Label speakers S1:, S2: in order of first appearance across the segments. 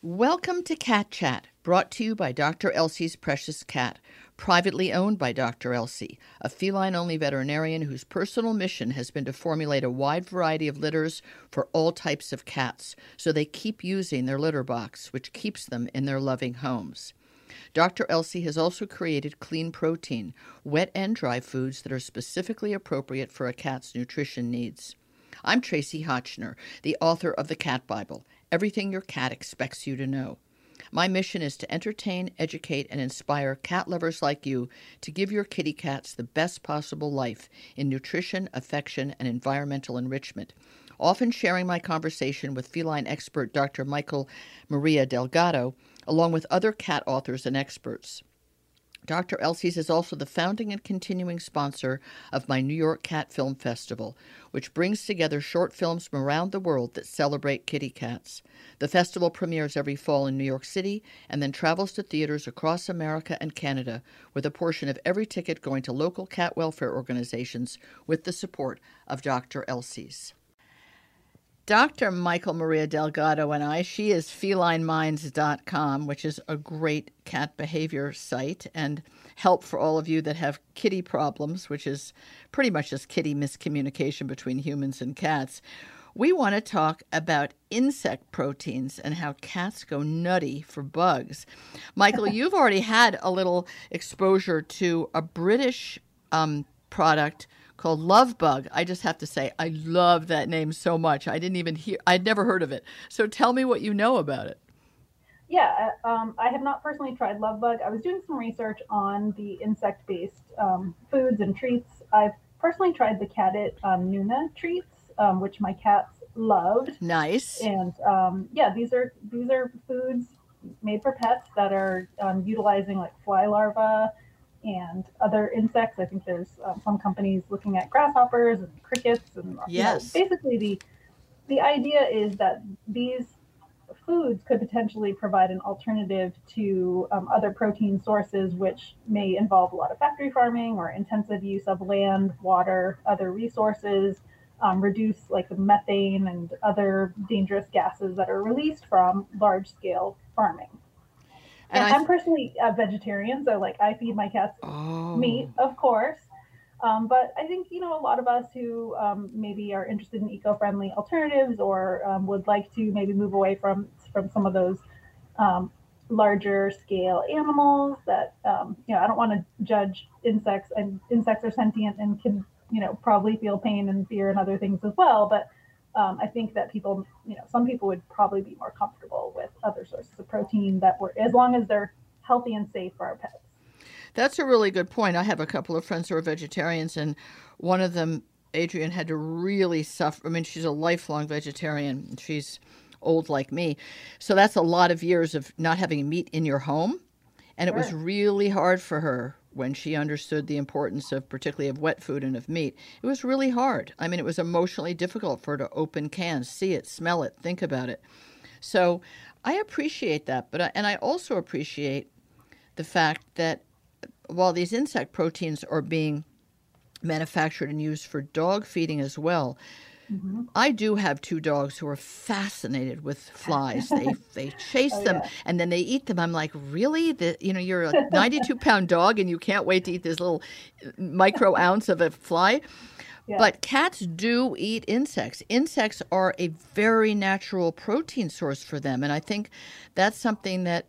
S1: Welcome to Cat Chat, brought to you by Dr. Elsey's Precious Cat, privately owned by Dr. Elsey, a feline only veterinarian whose personal mission has been to formulate a wide variety of litters for all types of cats so they keep using their litter box, which keeps them in their loving homes. Dr. Elsey has also created clean protein, wet and dry foods that are specifically appropriate for a cat's nutrition needs. I'm Tracie Hotchner, the author of the Cat Bible everything your cat expects you to know. My mission is to entertain, educate, and inspire cat lovers like you to give your kitty cats the best possible life in nutrition, affection, and environmental enrichment. Often sharing my conversation with feline expert Dr. Mikel Maria Delgado, along with other cat authors and experts. Dr. Elsey's is also the founding and continuing sponsor of my New York Cat Film Festival, which brings together short films from around the world that celebrate kitty cats. The festival premieres every fall in New York City and then travels to theaters across America and Canada, with a portion of every ticket going to local cat welfare organizations with the support of Dr. Elsey's. Dr. Mikel Maria Delgado and I, she is felineminds.com, which is a great cat behavior site and help for all of you that have kitty problems, which is pretty much just kitty miscommunication between humans and cats. We want to talk about insect proteins and how cats go nutty for bugs. Mikel, you've already had a little exposure to a British um, product called Love Bug. I just have to say, I love that name so much. I didn't even hear, I'd never heard of it. So tell me what you know about it.
S2: Yeah, uh, um, I have not personally tried Love Bug. I was doing some research on the insect based um, foods and treats. I've personally tried the Catit um, Nuna treats, um, which my cats loved.
S1: Nice.
S2: And um, yeah, these are these are foods made for pets that are um, utilizing like fly larvae and other insects. I think there's um, some companies looking at grasshoppers and crickets, and
S1: yes,
S2: you know, basically the the idea is that these foods could potentially provide an alternative to um, other protein sources, which may involve a lot of factory farming or intensive use of land, water, other resources. Um, reduce like the methane and other dangerous gases that are released from large scale farming. And, and I'm personally a vegetarian, so like I feed my cats oh. meat, of course. Um, but I think you know a lot of us who um, maybe are interested in eco-friendly alternatives or um, would like to maybe move away from from some of those um, larger scale animals that um, you know I don't want to judge insects and insects are sentient and can you know probably feel pain and fear and other things as well. But um, I think that people, you know, some people would probably be more comfortable with other sources of protein that were, as long as they're healthy and safe for our pets.
S1: That's a really good point. I have a couple of friends who are vegetarians, and one of them, Adrian, had to really suffer. I mean, she's a lifelong vegetarian. She's old like me. So that's a lot of years of not having meat in your home. And sure. it was really hard for her when she understood the importance of particularly of wet food and of meat it was really hard. I mean it was emotionally difficult for her to open cans see it smell it think about it. So i appreciate that but I, and i also appreciate the fact that while these insect proteins are being manufactured and used for dog feeding as well Mm-hmm. I do have two dogs who are fascinated with flies. They they chase oh, them yeah. and then they eat them. I'm like, really? The, you know, you're a 92 pound dog and you can't wait to eat this little micro ounce of a fly. Yeah. But cats do eat insects. Insects are a very natural protein source for them, and I think that's something that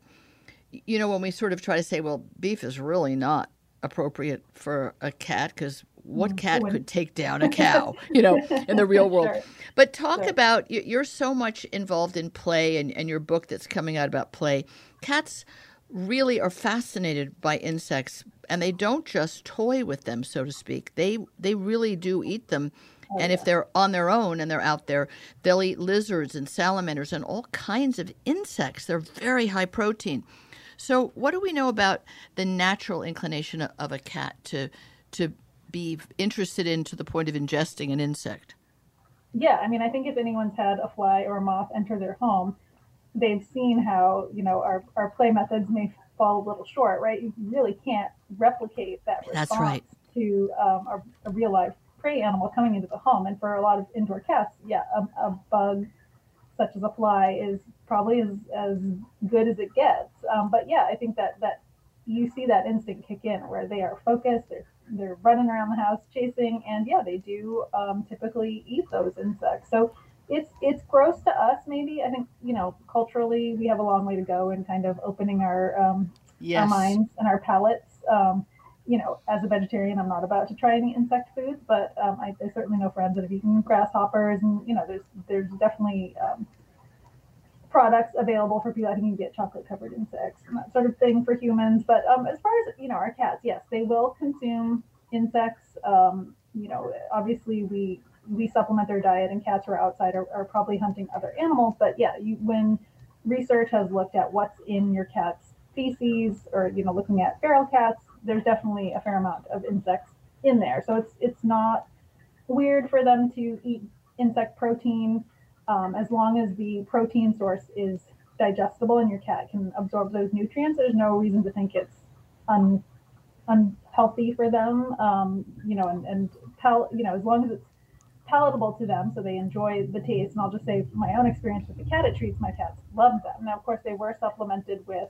S1: you know when we sort of try to say, well, beef is really not appropriate for a cat because what mm, cat could take down a cow, you know, in the real world? Sure. But talk sure. about you're so much involved in play and, and your book that's coming out about play. Cats really are fascinated by insects and they don't just toy with them, so to speak. They they really do eat them. Oh, and yeah. if they're on their own and they're out there, they'll eat lizards and salamanders and all kinds of insects. They're very high protein. So, what do we know about the natural inclination of a cat to to be interested in to the point of ingesting an insect?
S2: Yeah, I mean, I think if anyone's had a fly or a moth enter their home, they've seen how you know our, our play methods may fall a little short, right? You really can't replicate that response
S1: That's right.
S2: to um, a, a, real life prey animal coming into the home. And for a lot of indoor cats, yeah, a, a bug, such as a fly, is probably as, as good as it gets. Um, but yeah, I think that that you see that instinct kick in where they are focused, they're they're running around the house chasing, and yeah, they do um, typically eat those insects. So it's it's gross to us, maybe. I think you know culturally we have a long way to go in kind of opening our um, yes. our minds and our palates. Um, you know, as a vegetarian, I'm not about to try any insect foods, but um, I, I, certainly know friends that have eaten grasshoppers, and you know, there's there's definitely um, products available for people. I think you can get chocolate covered insects and that sort of thing for humans. But um, as far as you know, our cats, yes, they will consume insects. Um, you know, obviously we we supplement their diet, and cats who are outside are, are probably hunting other animals. But yeah, you, when research has looked at what's in your cat's feces, or you know, looking at feral cats, there's definitely a fair amount of insects in there. So it's it's not weird for them to eat insect protein um, as long as the protein source is digestible and your cat can absorb those nutrients. There's no reason to think it's un, unhealthy for them. Um, you know, and and pal- you know as long as it's palatable to them, so they enjoy the taste. And I'll just say my own experience with the Catit treats, my cats love them. Now, of course, they were supplemented with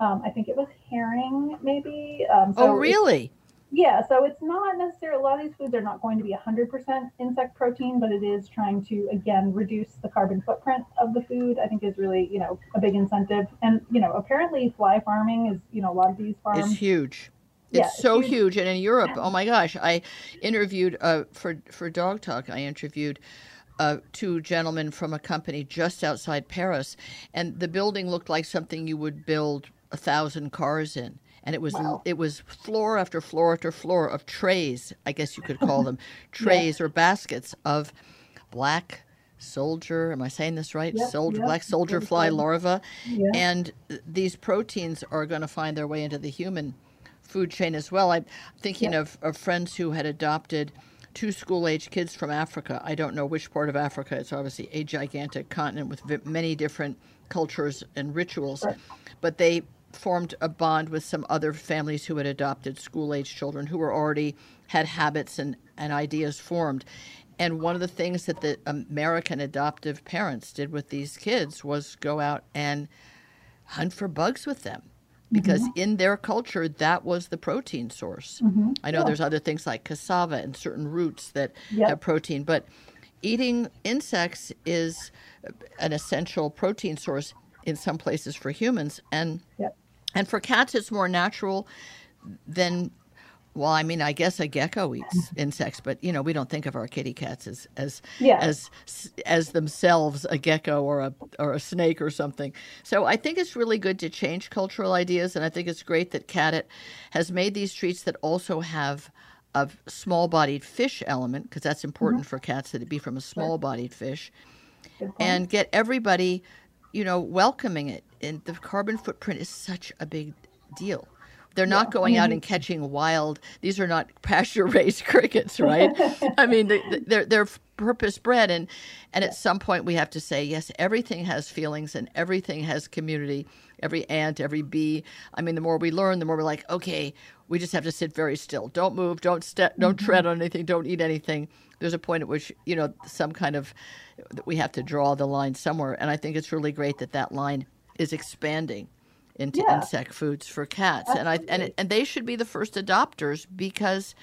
S2: um, I think it was herring, maybe. Um,
S1: so oh, really?
S2: Yeah, so it's not necessarily, a lot of these foods are not going to be 100% insect protein, but it is trying to, again, reduce the carbon footprint of the food, I think is really, you know, a big incentive. And, you know, apparently fly farming is, you know, a lot of these farms.
S1: It's huge. It's yeah, so huge. huge. And in Europe, oh my gosh, I interviewed uh, for, for Dog Talk, I interviewed uh, two gentlemen from a company just outside Paris, and the building looked like something you would build a thousand cars in and it was wow. it was floor after floor after floor of trays i guess you could call them trays yeah. or baskets of black soldier am i saying this right yep, soldier yep. black soldier fly larva yeah. and these proteins are going to find their way into the human food chain as well i'm thinking yep. of, of friends who had adopted two school age kids from africa i don't know which part of africa it's obviously a gigantic continent with many different cultures and rituals but they formed a bond with some other families who had adopted school age children who were already had habits and, and ideas formed. And one of the things that the American adoptive parents did with these kids was go out and hunt for bugs with them because mm-hmm. in their culture that was the protein source. Mm-hmm. I know yeah. there's other things like cassava and certain roots that yep. have protein, but eating insects is an essential protein source in some places for humans and yep. And for cats, it's more natural than well, I mean, I guess a gecko eats insects, but you know, we don't think of our kitty cats as as yeah. as as themselves a gecko or a or a snake or something. So I think it's really good to change cultural ideas, and I think it's great that Catit has made these treats that also have a small-bodied fish element because that's important mm-hmm. for cats that it be from a small-bodied fish, and get everybody you know, welcoming it. And the carbon footprint is such a big deal. They're not yeah. going out and catching wild. These are not pasture raised crickets, right? I mean, they're they're purpose bred, and and at some point we have to say yes. Everything has feelings, and everything has community. Every ant, every bee. I mean, the more we learn, the more we're like, okay, we just have to sit very still. Don't move. Don't step. Don't mm-hmm. tread on anything. Don't eat anything. There's a point at which you know some kind of we have to draw the line somewhere, and I think it's really great that that line is expanding into yeah. insect foods for cats, Absolutely. and I and it, and they should be the first adopters because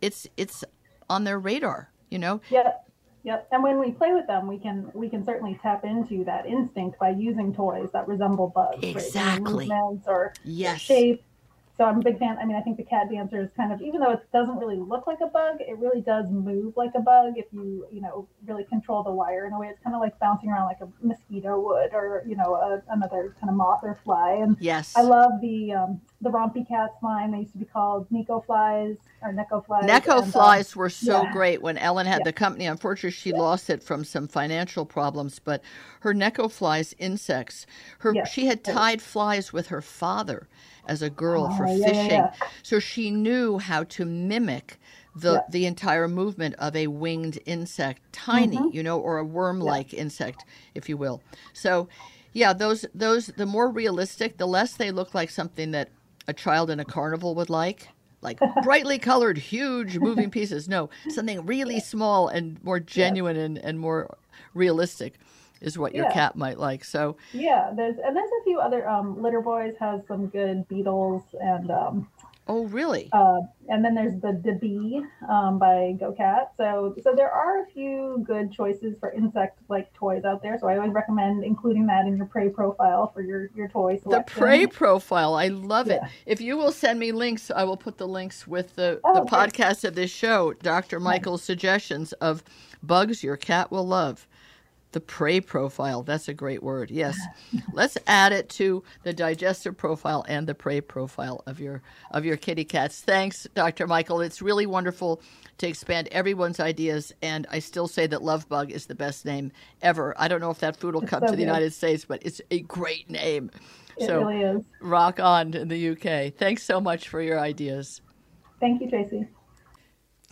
S1: it's it's on their radar. You know.
S2: Yep. Yep. And when we play with them, we can we can certainly tap into that instinct by using toys that resemble bugs,
S1: exactly,
S2: right? movements or
S1: yes.
S2: shape so I'm a big fan. I mean, I think the cat dancer is kind of, even though it doesn't really look like a bug, it really does move like a bug if you, you know, really control the wire in a way. It's kind of like bouncing around like a mosquito would, or you know, a, another kind of moth or fly. And
S1: yes,
S2: I love the um, the Rompy Cats line. They used to be called Neko flies or Neko flies.
S1: Neko and, flies um, were so yeah. great when Ellen had yeah. the company. Unfortunately, she yeah. lost it from some financial problems. But her Neko flies insects. Her she had tied flies with her father as a girl oh, for fishing. Yeah, yeah. So she knew how to mimic the the entire movement of a winged insect, tiny, mm-hmm. you know, or a worm-like insect, if you will. So, yeah, those those the more realistic, the less they look like something that a child in a carnival would like. Like brightly colored, huge moving pieces. No, something really small and more genuine and, and more realistic. Is what your
S2: Yeah.
S1: cat might like. So
S2: Yeah, there's and there's a few other um, Litter Boys has some good beetles and um,
S1: oh really?
S2: uh, and then there's the Da Bee um, by GoCat. So so there are a few good choices for insect like toys out there. So I always recommend including that in your prey profile for your your toy selection.
S1: The prey profile, I love it.
S2: Yeah.
S1: If you will send me links, I will put the links with the,
S2: Oh,
S1: the
S2: great.
S1: podcast of this show, Dr. Mikel's suggestions of bugs your cat will love. The prey profile, that's a great word. Yes. Let's add it to the digestive profile and the prey profile of your of your kitty cats. Thanks, Dr. Mikel. It's really wonderful to expand everyone's ideas and I still say that Love Bug is the best name ever. I don't know if that food will come
S2: so
S1: to the. United States, but it's a great name.
S2: It
S1: so
S2: really is.
S1: rock on in the UK. Thanks so much for your ideas.
S2: Thank you, Tracie.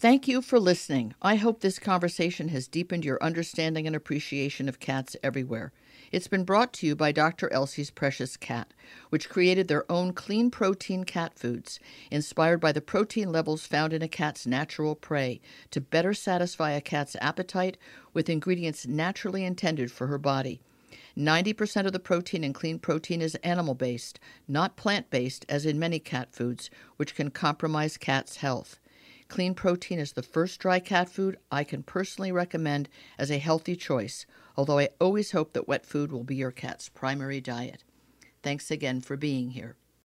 S1: Thank you for listening. I hope this conversation has deepened your understanding and appreciation of cats everywhere. It's been brought to you by Dr. Elsey's Precious Cat, which created their own clean protein cat foods, inspired by the protein levels found in a cat's natural prey, to better satisfy a cat's appetite with ingredients naturally intended for her body. 90% of the protein in clean protein is animal based, not plant based, as in many cat foods, which can compromise cats' health. Clean protein is the first dry cat food I can personally recommend as a healthy choice, although I always hope that wet food will be your cat's primary diet. Thanks again for being here.